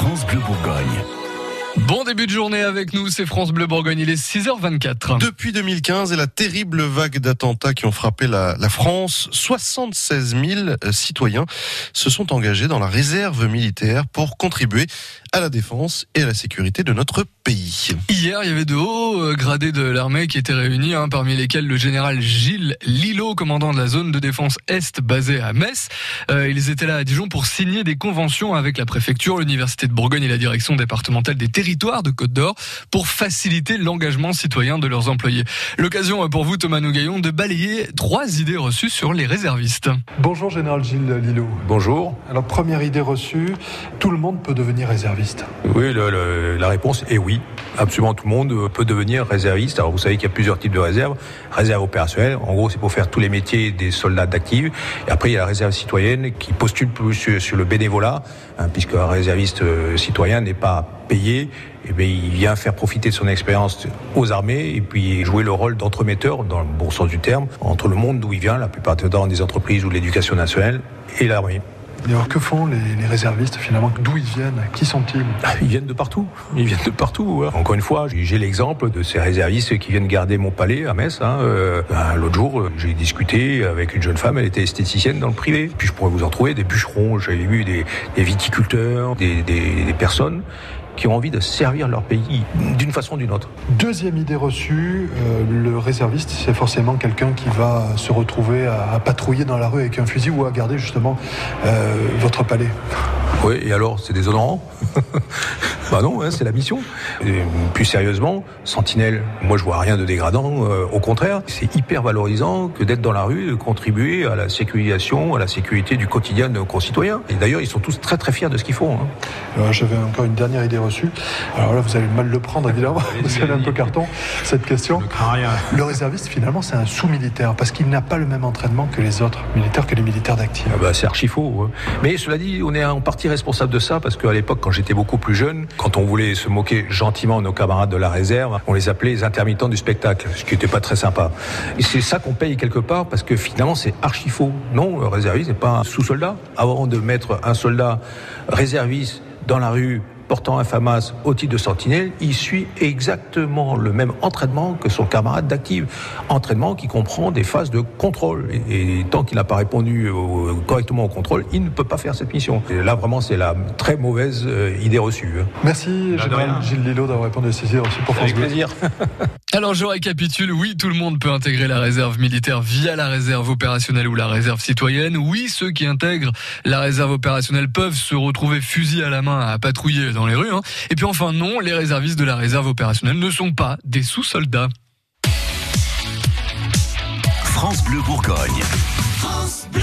France Bleu Bourgogne. Bon début de journée avec nous, c'est France Bleu Bourgogne, il est 6h24. Depuis 2015 et la terrible vague d'attentats qui ont frappé la, la, France, 76 000 citoyens se sont engagés dans la réserve militaire pour contribuer à la défense et à la sécurité de notre pays. Hier, il y avait de hauts euh, gradés de l'armée qui étaient réunis, hein, parmi lesquels le général Gilles Lillo, commandant de la zone de défense Est basée à Metz. Euh, ils étaient là à Dijon pour signer des conventions avec la préfecture, l'université de Bourgogne et la direction départementale des territoires de Côte d'Or pour faciliter l'engagement citoyen de leurs employés. L'occasion pour vous, Thomas Nougaillon, de balayer trois idées reçues sur les réservistes. Bonjour, général Gilles Lillo. Bonjour. Alors, première idée reçue, tout le monde peut devenir réserviste. Oui, le, le, la réponse est oui. Absolument tout le monde peut devenir réserviste. Alors vous savez qu'il y a plusieurs types de réserves. Réserve opérationnelle, en gros, c'est pour faire tous les métiers des soldats d'actifs. Et après, il y a la réserve citoyenne qui postule plus sur, le bénévolat, hein, puisque un réserviste euh, citoyen n'est pas payé. Et bien, il vient faire profiter de son expérience aux armées et puis jouer le rôle d'entremetteur, dans le bon sens du terme, entre le monde d'où il vient, la plupart des entreprises ou l'éducation nationale, et l'armée. Et alors que font les, les réservistes finalement? D'où ils viennent? Qui sont-ils? Ah, Ils viennent de partout. Ils viennent de partout. Hein. Encore une fois, j'ai l'exemple de ces réservistes qui viennent garder mon palais à Metz. Hein. Euh, L'autre jour, j'ai discuté avec une jeune femme, elle était esthéticienne dans le privé. Puis je pourrais vous en trouver des bûcherons, j'avais vu des, des viticulteurs, des, des, des personnes qui ont envie de servir leur pays d'une façon ou d'une autre. Deuxième idée reçue, euh, le réserviste, c'est forcément quelqu'un qui va se retrouver à, à, patrouiller dans la rue avec un fusil ou à garder justement euh, votre palais. Oui, et alors, c'est déshonorant Bah non, hein, c'est la mission. Et plus sérieusement, Sentinelle, moi je vois rien de dégradant. Euh, au contraire, c'est hyper valorisant que d'être dans la rue, de contribuer à la sécurisation, à la sécurité du quotidien de nos concitoyens. Et d'ailleurs, ils sont tous très très fiers de ce qu'ils font. Hein. J'avais encore une dernière idée reçue. Alors là, vous allez mal le prendre, évidemment. Vous allez un peu carton, cette question. Le réserviste, finalement, c'est un sous-militaire, parce qu'il n'a pas le même entraînement que les autres militaires, que les militaires d'actifs. Ah bah, c'est archi faux. Hein. Mais cela dit, on est en partie responsable de ça, parce qu'à l'époque, quand j'étais beaucoup plus jeune, quand on voulait se moquer gentiment de nos camarades de la réserve, on les appelait les intermittents du spectacle, ce qui n'était pas très sympa. Et c'est ça qu'on paye quelque part, parce que finalement, c'est archi faux. Non, le réserviste n'est pas un sous-soldat. Avant de mettre un soldat réserviste dans la rue portant un FAMAS au titre de sentinelle, il suit exactement le même entraînement que son camarade d'active. Entraînement qui comprend des phases de contrôle. Et, et tant qu'il n'a pas répondu au, correctement au contrôle, il ne peut pas faire cette mission. Et là, vraiment, c'est la très mauvaise euh, idée reçue. Merci, Général Gilles Lillo, d'avoir répondu à ces idées reçues pour France Avec plaisir. Alors, je récapitule. Oui, tout le monde peut intégrer la réserve militaire via la réserve opérationnelle ou la réserve citoyenne. Oui, ceux qui intègrent la réserve opérationnelle peuvent se retrouver fusil à la main à patrouiller dans les rues. Hein. Et puis enfin non, les réservistes de la réserve opérationnelle ne sont pas des sous-soldats. France Bleu Bourgogne. France Bleu.